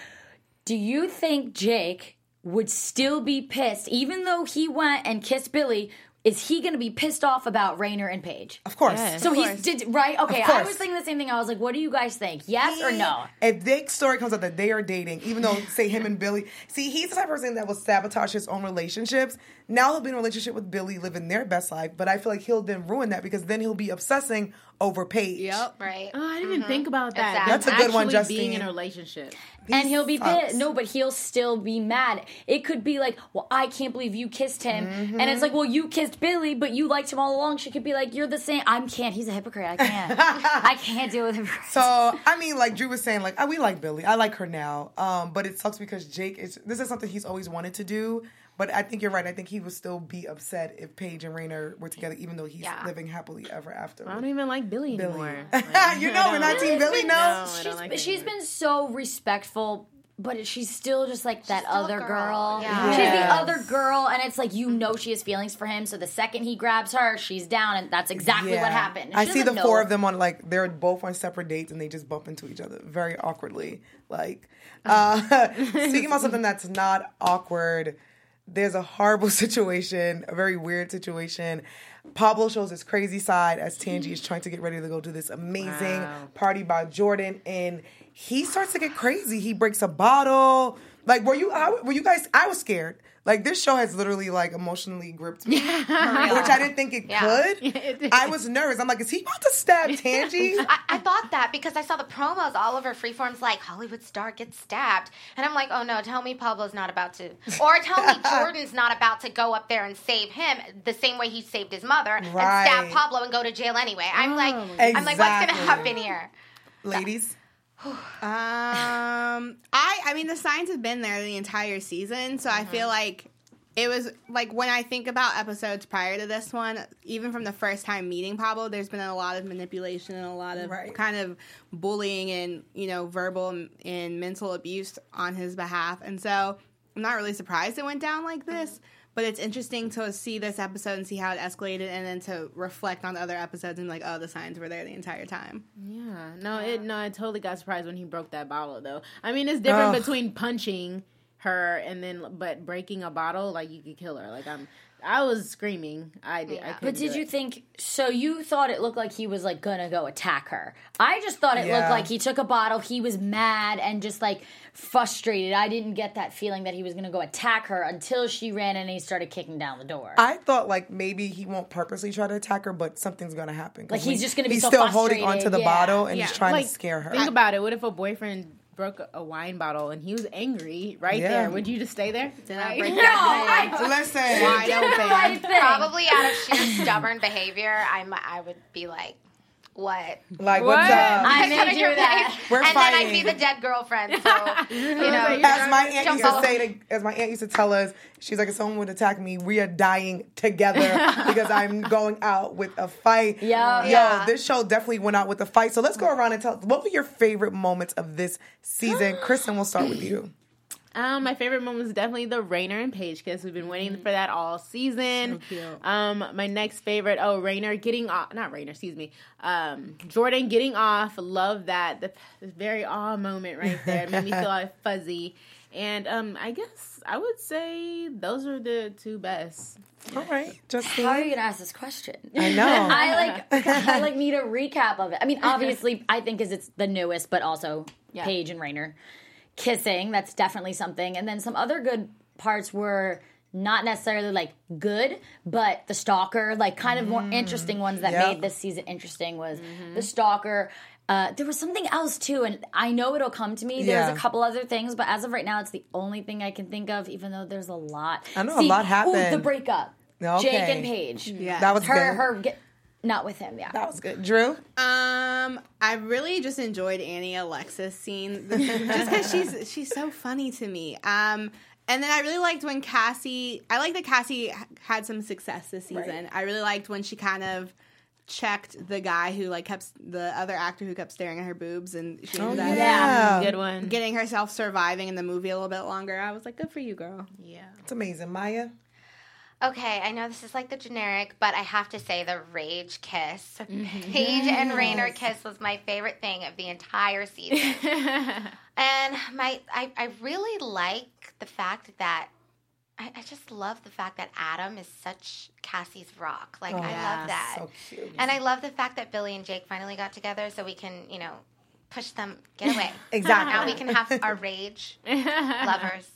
do you think Jake would still be pissed, even though he went and kissed Billy? Is he going to be pissed off about Rainer and Paige? Of course. Yes. So he's did right. Okay, I was thinking the same thing. I was like, what do you guys think? Yes or no? If Jake's story comes out that they are dating, even though say him and Billy, see, he's the type of person that will sabotage his own relationships. Now he'll be in a relationship with Billy, living their best life, but I feel like he'll then ruin that because then he'll be obsessing over Paige. Yep. Right. Oh, I didn't even mm-hmm. think about that. Exactly. That's a good one, Actually Being in a relationship. and he'll be sucks. pissed. No, but he'll still be mad. It could be like, well, I can't believe you kissed him, mm-hmm. and it's like, well, you kissed Billy, but you liked him all along. She could be like, you're the same. I can't. He's a hypocrite. I can't. <laughs> I can't deal with him. So I mean, like Drew was saying, like I, we like Billy. I like her now, um, but it sucks because Jake is. This is something he's always wanted to do. But I think you're right. I think he would still be upset if Paige and Rainer were together, even though he's Yeah. living happily ever after. I don't even like Billy, Billy. anymore. <laughs> you know, we're not Team Billy. No. I she's, like she's it. been so respectful but she's still just like that other girl, girl. yeah. She's the other girl, and it's like you know she has feelings for him. So the second he grabs her, she's down, and that's exactly what Yeah. happened. I see the doesn't four of them on like they're both on separate dates and they just bump into each other very awkwardly. Like, uh, <laughs> speaking about something that's not awkward, there's a horrible <laughs> situation, a very weird situation. Pablo shows his crazy side as Tangey is trying to get ready to go to this amazing Wow. party by Jordan, and he starts to get crazy. He breaks a bottle. Like, were you? How, were you guys? I was scared. Like, this show has literally like emotionally gripped me, which I didn't think it Yeah. could. <laughs> I was nervous. I'm like, is he about to stab <laughs> Tangey? I, I thought that because I saw the promos all over Freeform's like Hollywood star gets stabbed, and I'm like, oh no, tell me Pablo's not about to, or tell me <laughs> Jordan's not about to go up there and save him the same way he saved his mother and stab Pablo and go to jail anyway. I'm like, Oh, I'm like, what's gonna happen here? Ladies, <sighs> Um, I I mean the signs have been there the entire season, so I feel like it was like when I think about episodes prior to this one, even from the first time meeting Pablo, there's been a lot of manipulation and a lot of Right. kind of bullying and you know verbal and, and mental abuse on his behalf, and so I'm not really surprised it went down like this. But it's interesting to see this episode and see how it escalated, and then to reflect on the other episodes and like, oh, the signs were there the entire time. Yeah, no, it no, I totally got surprised when he broke that bottle though. I mean, it's different Ugh. between punching her and then but breaking a bottle like you could kill her. Like I'm I was screaming. I did. I Yeah. couldn't But did do you it. think so? You thought it looked like he was like gonna go attack her. I just thought it Yeah. looked like he took a bottle. He was mad and just like frustrated. I didn't get that feeling that he was gonna go attack her until she ran and he started kicking down the door. I thought like maybe he won't purposely try to attack her, but something's gonna happen. 'Cause Like, he's just gonna be he's so still holding onto the yeah. bottle and Yeah. he's trying like to scare her. Think about it. What if a boyfriend broke a- a wine bottle and he was angry right Yeah. there? Would you just stay there? Did I Right? break <laughs> no, <laughs> that I Listen, Wide did open. Probably out of sheer stubborn behavior, I mi- I would be like, "What?" like What? what's up? I Come may in your do that. We're and then I'd be the dead girlfriend. So <laughs> you know, as my aunt used to say, to, as my aunt used to tell us, she's like, if someone would attack me, we are dying together <laughs> because I'm going out with a fight. Yeah. Yo, Yeah. this show definitely went out with a fight. So let's go around and tell what were your favorite moments of this season. Kristen, we'll start with you. Um, my favorite moment was definitely the Rainer and Paige kiss. We've been waiting for that all season. So cute. Um, my next favorite, oh Rainer getting off, not Rainer, excuse me. Um, Jordan getting off. Love that. The, the very awe moment right there. It made me feel <laughs> all fuzzy. And um, I guess I would say those are the two best. All right, Justine. How are you gonna ask this question? I know. <laughs> I like <laughs> I like need a recap of it. I mean, obviously, I think is it's the newest, but also Yeah. Paige and Rainer kissing. That's definitely something. And then some other good parts were not necessarily like good, but the stalker, like kind of more interesting ones that Yep. made this season interesting was the stalker. Uh, there was something else too, and I know it'll come to me. There's Yeah. a couple other things, but as of right now, it's the only thing I can think of. Even though there's a lot. I know a lot Ooh, happened. the breakup. Okay. Jake and Paige. Yeah. that was Her, good. her, get, not with him. Yeah. that was good. Drew. Um, I really just enjoyed Annie Alexis scene <laughs> just because she's she's so funny to me. Um, and then I really liked when Cassie. I like that Cassie had some success this season. I really liked when she kind of checked the guy who like kept the other actor who kept staring at her boobs and she ended up yeah. Good one. getting herself surviving in the movie a little bit longer. I was like, good for you, girl. yeah. It's amazing. Maya. Okay, I know this is like the generic, but I have to say the rage kiss. Mm-hmm. Paige and Rainer kiss was my favorite thing of the entire season. <laughs> and my I, I really like the fact that I, I just love the fact that Adam is such Cassie's rock. Like I love oh, that. So cute. And I love the fact that Billy and Jake finally got together so we can, you know, push them get away. <laughs> Exactly. Now we can have our rage <laughs> lovers.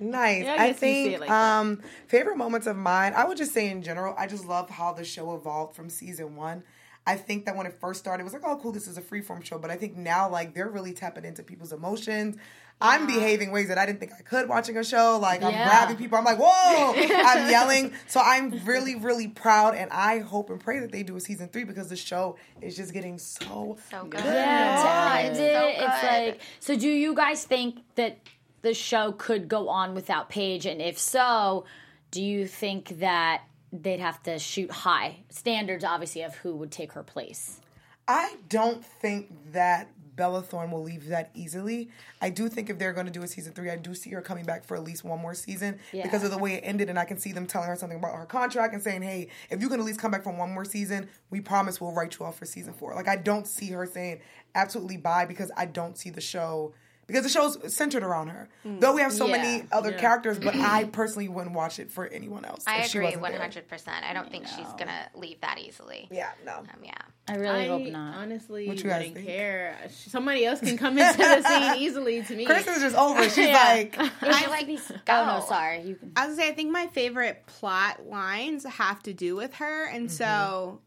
Nice. Yeah, I I, guess you see think it like that. um favorite moments of mine, I would just say in general, I just love how the show evolved from season one. I think that when it first started, it was like, oh, cool, this is a freeform show. But I think now, like, they're really tapping into people's emotions. I'm behaving ways that I didn't think I could watching a show. Like, I'm Yeah. grabbing people. I'm like, whoa, <laughs> I'm yelling. So I'm really, really proud. And I hope and pray that they do a season three because the show is just getting so, So good. Yeah, It's it- so it's like. So, do you guys think that the show could go on without Paige? And if so, do you think that they'd have to shoot high standards, obviously, of who would take her place? I don't think that Bella Thorne will leave that easily. I do think if they're going to do a season three, I do see her coming back for at least one more season Yeah. because of the way it ended, and I can see them telling her something about her contract and saying, "Hey, if you can at least come back for one more season, we promise we'll write you off for season four. Like I don't see her saying absolutely bye because I don't see the show. Because the show's centered around her. Though we have so Yeah. many other characters, but I personally wouldn't watch it for anyone else. I agree wasn't one there. hundred percent. I don't think she's gonna leave that easily. Yeah, no. Um, yeah. I really I hope not. honestly What you guys wouldn't think? care. Somebody else can come into the scene <laughs> easily to me. Kristen's just over. She's <laughs> Yeah. like, <laughs> I like these. Oh no, sorry. You can. I was gonna say I think my favorite plot lines have to do with her, and so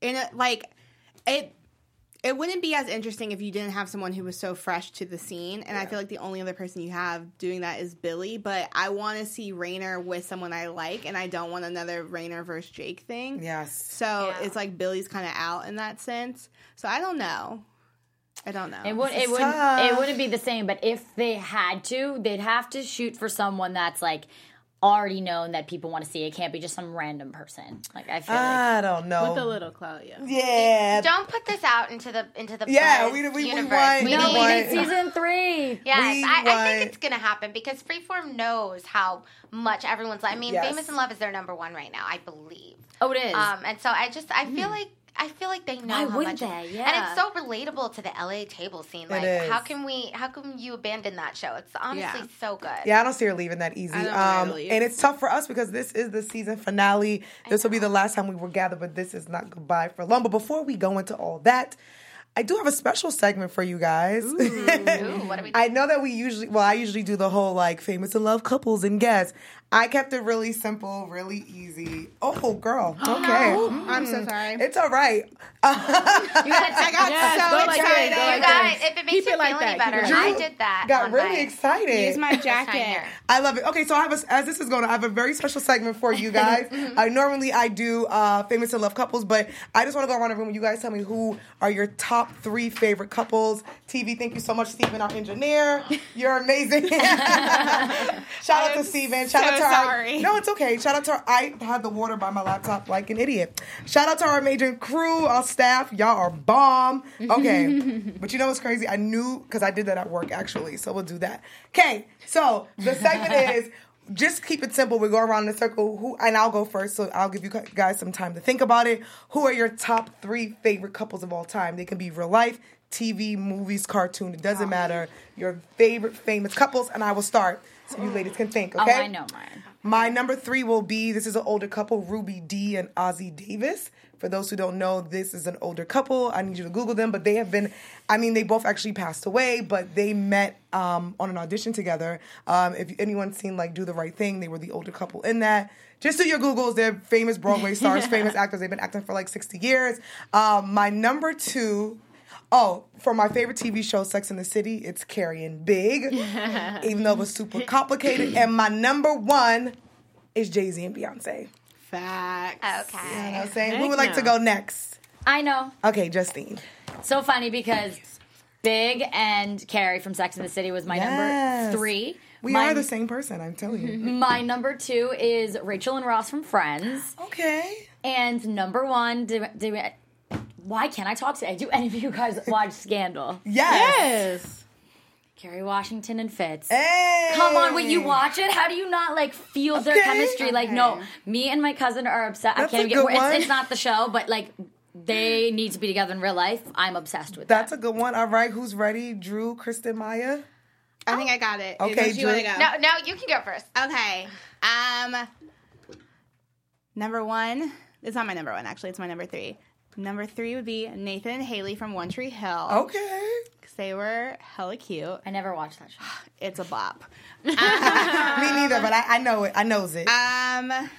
in a, like it. It wouldn't be as interesting if you didn't have someone who was so fresh to the scene, and I feel like the only other person you have doing that is Billy. But I want to see Rainer with someone I like, and I don't want another Rainer versus Jake thing. yes. So Yeah. it's like Billy's kind of out in that sense. So I don't know. I don't know. It would This it is would tough. it wouldn't be the same, but if they had to, they'd have to shoot for someone that's like already known that people want to see. It can't be just some random person. Like I feel like I don't know. With a little clout, yeah. yeah. Don't put this out into the into the Yeah, Buzz we- we- we universe. want- We we No, need- we need season three. Yes, We I, I think it's gonna happen because Freeform knows how much everyone's. I mean, Yes. Famous in Love is their number one right now, I believe. Oh, it is. Um, and so I just I feel like I feel like they know Why how wouldn't much, they? and Yeah. And it's so relatable to the LA table scene. Like, is. how can we? How can you abandon that show? It's honestly Yeah. so good. Yeah, I don't see her leaving that easy. I don't want Um, leave. and it's tough for us because this is the season finale. This will be the last time we were gathered, but this is not goodbye for long. But before we go into all that, I do have a special segment for you guys. Ooh, what are we? <laughs> I know that we usually, well, I usually do the whole like famous and love couples and guests. I kept it really simple, really easy. Oh, girl. <gasps> Okay. I'm so sorry. It's all right. You gotta I got Yes, so go like this, excited. go you like guys, this. if it makes Keep you it like feel that, any keep better, like I did that. Got really my- excited. Use my jacket. I love it. Okay, so I have a, as this is going, I have a very special segment for you <laughs> guys. I normally I do uh, famous and love couples, but I just want to go around the room. and You guys tell me who are your top three favorite couples. TV, thank you so much, Stephen, our engineer. <laughs> You're amazing. <laughs> Shout out to Stephen. Shout so out to our, sorry. no, it's okay. Shout out to our, I had the water by my laptop like an idiot. Shout out to our amazing crew, our staff. Y'all are bomb. Okay, <laughs> but you know what's crazy? I knew because I did that at work actually, so we'll do that. Okay, so the segment <laughs> is just keep it simple. We go around in a circle. Who and I'll go first, so I'll give you guys some time to think about it. Who are your top three favorite couples of all time? They can be real life, TV, movies, cartoon. It doesn't matter. Your favorite famous couples, and I will start so you ladies can think. Oh, okay. Oh, I know mine. My number three will be this is an older couple, Ruby Dee and Ossie Davis. For those who don't know, this is an older couple. I need you to Google them, but they have been, I mean, they both actually passed away, but they met um, on an audition together. Um, if anyone's seen like Do the Right Thing, they were the older couple in that. Just do your Googles. They're famous Broadway stars, <laughs> famous actors. They've been acting for like 60 years. Um, my number two Oh, for my favorite TV show, Sex in the City, it's Carrie and Big, <laughs> even though it was super complicated. And my number one is Jay Z and Beyonce. Facts. Okay. You know Okay. what I'm saying? Who Heck would like to go next? I know. Okay, Justine. So funny because Big and Carrie from Sex and the City was my Yes. number three. We my, are the same person, I'm telling you. <laughs> My number two is Rachel and Ross from Friends. Okay. And number one, do, do, why can't I talk today? Do any of you guys watch <laughs> Scandal? Yes. Yes. Kerry Washington and Fitz. Hey. Come on, wait, you watch it? How do you not like feel their Okay. chemistry? Like, no, me and my cousin are obsessed. I That's can't a even get good it's, one. it's not the show, but like they need to be together in real life. I'm obsessed with that. That's that. a good one. All right, who's ready? Drew, Kristen, Maya. I think I got it. Okay, Don't you want to Drew. go? No, no, you can go first. Okay. Um, number one. It's not my number one, actually. It's my number three. Number three would be Nathan and Haley from One Tree Hill. Okay. Because they were hella cute. I never watched that show. <sighs> It's a bop. <laughs> Me neither, but I, I know it. I knows it. Um,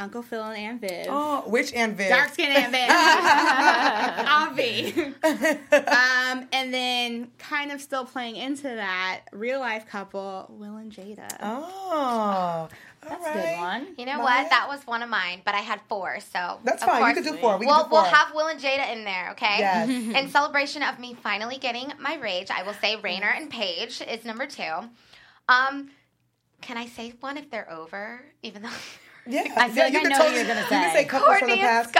Uncle Phil and Aunt Viv. oh, which and Viv? Dark skin Aunt Viv. <laughs> Avi. <laughs> um, and then kind of still playing into that, real life couple, Will and Jada. Oh. That's a good one. You know Maya? what? That was one of mine, but I had four, so That's of fine. You course- could do four. We can We'll, do four. we'll have Will and Jada in there, okay? Yes. <laughs> <laughs> in celebration of me finally getting my rage, I will say Rainer and Paige is number two. Um, can I say one if they're over? Even though <laughs> yeah. I feel yeah, like you I know totally, what you're gonna You can say. say couples from the Kourtney and past.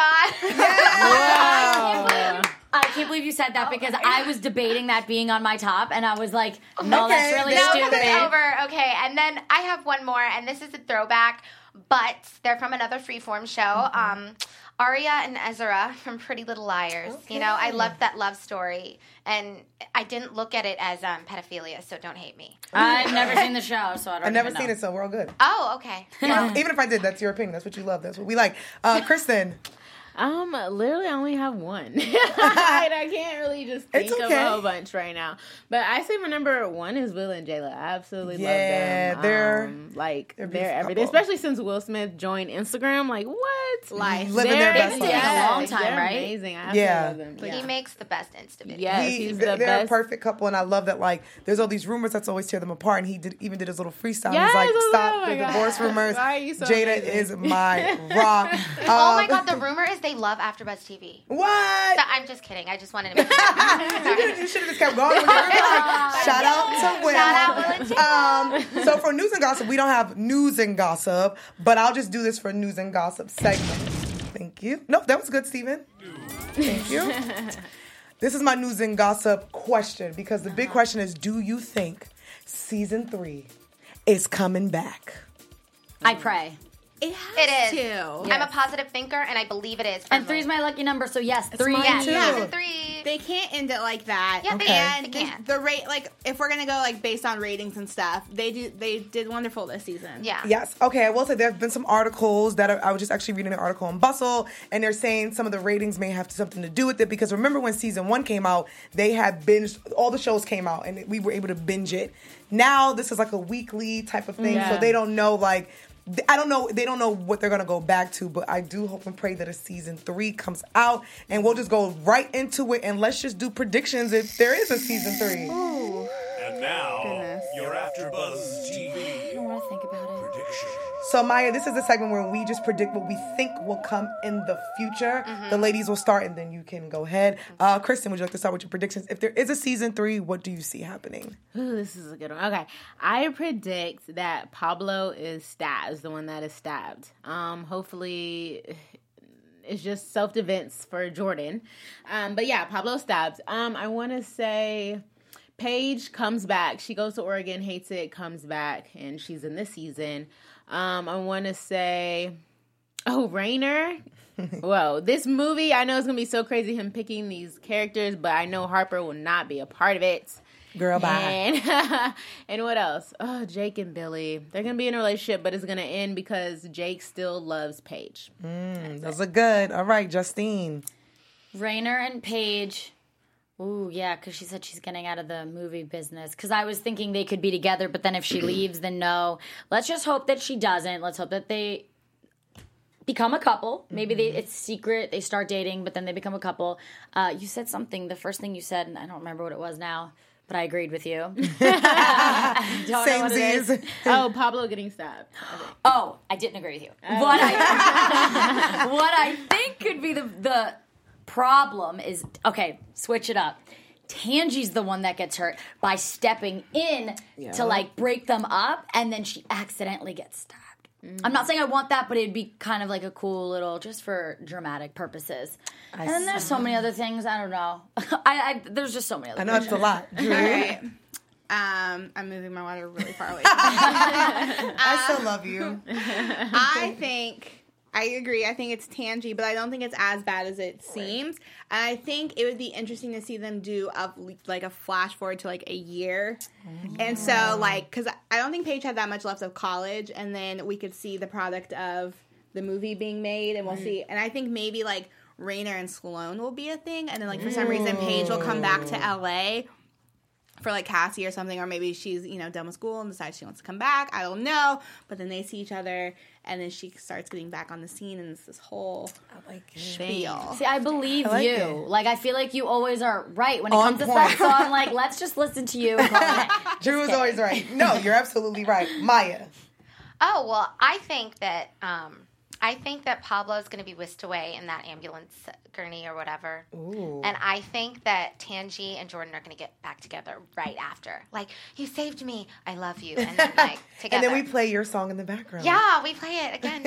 Scott. I can't believe you said that because I was debating that being on my top, and I was like, no, Okay, that's really then- No, stupid. it's over. Okay, and then I have one more, and this is a throwback, but they're from another freeform show. Mm-hmm. Um, Aria and Ezra from Pretty Little Liars. You know, I Okay. loved that love story, and I didn't look at it as um, pedophilia, so don't hate me. I've never seen the show, so I don't. Know. I've never even seen know. it, so we're all good. Oh, okay. <laughs> Uh, even if I did, that's your opinion. That's what you love. That's what we like. Uh, <laughs> Kristen. Um, literally, I only have one. <laughs> <laughs> I can't really just think of a whole bunch right now. But I say my number one is Will and Jayla. I absolutely Yeah, love them. Yeah, they're- um, like they're a they're, everything. Especially since Will Smith joined Instagram. Like what? Life. Living their They're- best been life. dating a long time, they're right? Amazing. I absolutely Yeah. love them. Yeah. he makes the best Insta videos. Yes, He- he's they're the they're a perfect couple, and I love that. Like, there's all these rumors that's always tear them apart, and he did even did his little freestyle. Yes, He's like, I "Stop the my divorce <laughs> rumors." Why are you so Jada amazing? is my <laughs> rock. Oh my Um, god, the rumor is they love AfterBuzz TV. What? So I'm just kidding. I just wanted to make sure. <laughs> you should have just kept going. With your Shout out to Will. Shout out Will. Um, so for news and gossip, we don't have news and gossip, but I'll just do this for news and gossip segment. Thank you. No, that was good, Steven. Thank you. <laughs> This is my news and gossip question because the big uh-huh. question is: Do you think season three is coming back? I pray. It has It is. to. I'm a positive thinker, and I believe it is. And firmly. three's my lucky number, so yes, three. yeah, too. season three. They can't end it like that. Yeah, they- and they the- can. The, rate, like, if we're gonna go like based on ratings and stuff, they do. They did wonderful this season. yeah. Yes. Okay. I will say there have been some articles that are, I was just actually reading an article on Bustle, and they're saying some of the ratings may have something to do with it because remember when season one came out, they had binged all the shows came out, and we were able to binge it. Now this is like a weekly type of thing, so they don't know like. I don't know. They don't know what they're gonna go back to, but I do hope and pray that a season three comes out, and we'll just go right into it, and let's just do predictions if there is a season three. And So Maya, this is the segment where we just predict what we think will come in the future. The ladies will start, and then you can go ahead. Uh, Kristen, would you like to start with your predictions? If there is a season three, what do you see happening? Ooh, this is a good one. Okay, I predict that Pablo is stabbed. Is the one that is stabbed. Um, hopefully, <sighs> it's just self defense for Jordan. Um, but yeah, Pablo stabbed. Um, I want to say. Paige comes back. She goes to Oregon, hates it, comes back, and she's in this season. Um, I want to say, oh, Rainer. <laughs> Whoa, this movie, I know it's gonna be so crazy him picking these characters, but I know Harper will not be a part of it. Girl, bye. And, <laughs> and what else? Oh, Jake and Billy. They're gonna be in a relationship, but it's gonna end because Jake still loves Paige. Mm, Those are good. All right, Justine. Rainer and Paige. Ooh, yeah, because she said she's getting out of the movie business. Because I was thinking they could be together, but then if she leaves, then no. Let's just hope that she doesn't. Let's hope that they become a couple. Maybe they it's secret. They start dating, but then they become a couple. Uh, you said something. The first thing you said, and I don't remember what it was now, but I agreed with you. I <laughs> <laughs> don't what it is. Samesies. Oh, <laughs> Pablo getting stabbed. Oh, I didn't agree with you. What I what I think could be the the problem is okay. Switch it up. Tangey's the one that gets hurt by stepping in to like break them up, and then she accidentally gets stabbed. I'm not saying I want that, but it'd be kind of like a cool little, just for dramatic purposes. and then there's so many other things. I don't know. <laughs> I, I there's just so many. Other I know it's a lot. Julie, All right. Um, I'm moving my water really far away. <laughs> I still love you. <laughs> I think I agree. I think it's Tangey, but I don't think it's as bad as it seems. And I think it would be interesting to see them do a, like a flash forward to like a year. Oh. And so like cuz I don't think Paige had that much left of college and then we could see the product of the movie being made and we'll see and I think maybe like Rainer and Sloane will be a thing and then like for some reason Paige will come back to LA for like Cassie or something, or maybe she's you know done with school and decides she wants to come back. I don't know, but then they see each other, and then she starts getting back on the scene, and it's this whole spiel. See, I believe like you. it. Like, I feel like you always are right when it On comes to point. stuff. So I'm like, let's just listen to you. and call <laughs> it. Drew is always right. No, you're absolutely right. Maya. Oh well, I think that um, I think that Pablo's going to be whisked away in that ambulance gurney or whatever, and I think that Tangey and Jordan are going to get back together right after. Like, you saved me, I love you, and then like <laughs> And then we play your song in the background. Yeah, we play it again. <laughs>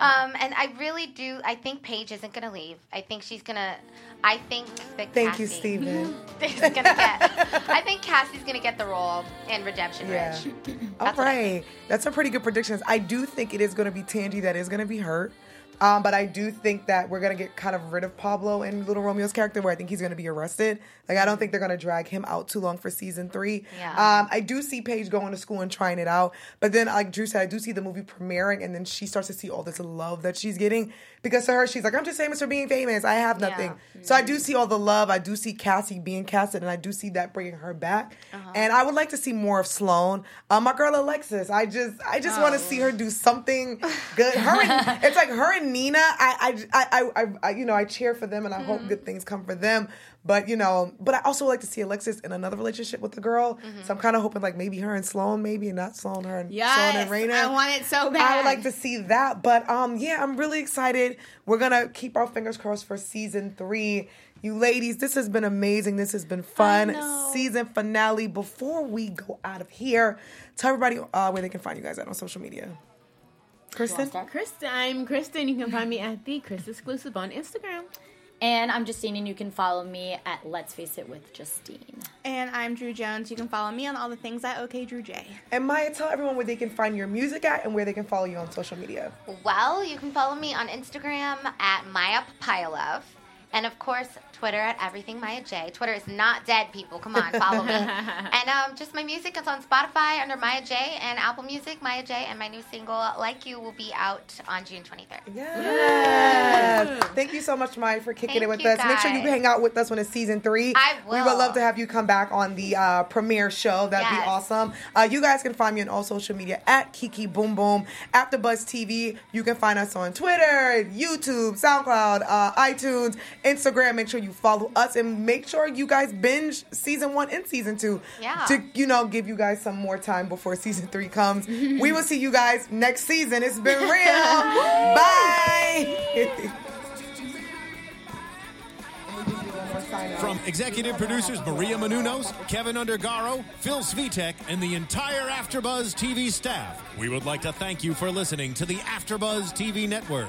um, and I really do. I think Paige isn't going to leave. I think she's going to. I think that Thank Cassie you, Steven. <laughs> is to get. I think Cassie's going to get the role in Redemption Yeah. Ridge. All That's I right. That's a pretty good prediction. I do think it is going to be Tangey that is going to be hurt. Um, but I do think that we're going to get kind of rid of Pablo and Little Romeo's character where I think he's going to be arrested. Like, I don't think they're going to drag him out too long for season three. Yeah. Um, I do see Paige going to school and trying it out. But then, like Drew said, I do see the movie premiering and then she starts to see all this love that she's getting. Because to her, she's like, I'm just famous for being famous. I have nothing. So I do see all the love. I do see Cassie being casted and I do see that bringing her back. And I would like to see more of Sloane. Um, my girl Alexis, I just I just want to see her do something good. Her and, <laughs> it's like her and Nina, I, I, I, I, I you know, I cheer for them, and I hope good things come for them. But you know, but I also like to see Alexis in another relationship with the girl. So I'm kind of hoping like maybe her and Sloane, maybe not Sloane, her and Sloane and Rainer. I want it so bad. I would like to see that. But um, yeah, I'm really excited. We're gonna keep our fingers crossed for season three. You ladies, this has been amazing. This has been fun. Season finale. Before we go out of here, tell everybody uh, where they can find you guys at on social media. Kristen? Kristen, I'm Kristen. You can find me at the Chris Exclusive on Instagram. And I'm Justine, and you can follow me at Let's Face It with Justine. And I'm Drew Jones. You can follow me on all the things at OK Drew J. And Maya, tell everyone where they can find your music at and where they can follow you on social media. Well, you can follow me on Instagram at Maya Papayalove. And of course, Twitter at Everything Maya J. Twitter is not dead, people. Come on, follow me. <laughs> and um, just my music is on Spotify under Maya J and Apple Music, Maya J. And my new single, Like You, will be out on June 23rd. Yes. Thank you so much, Maya, for kicking Thank it with you, us. Make sure you hang out with us when it's season three. I We would love to have you come back on the uh, premiere show. That'd Yes. be awesome. Uh, you guys can find me on all social media at Kiki Boom Boom. After Buzz TV, you can find us on Twitter, YouTube, SoundCloud, uh, iTunes, Instagram. Make sure you follow us and make sure you guys binge season one and season two. Yeah. To you know, give you guys some more time before season three comes. we will see you guys next season. It's been real. <laughs> Bye. From executive producers Maria Menounos, Kevin Undergaro, Phil Svitek, and the entire AfterBuzz TV staff, we would like to thank you for listening to the AfterBuzz TV network.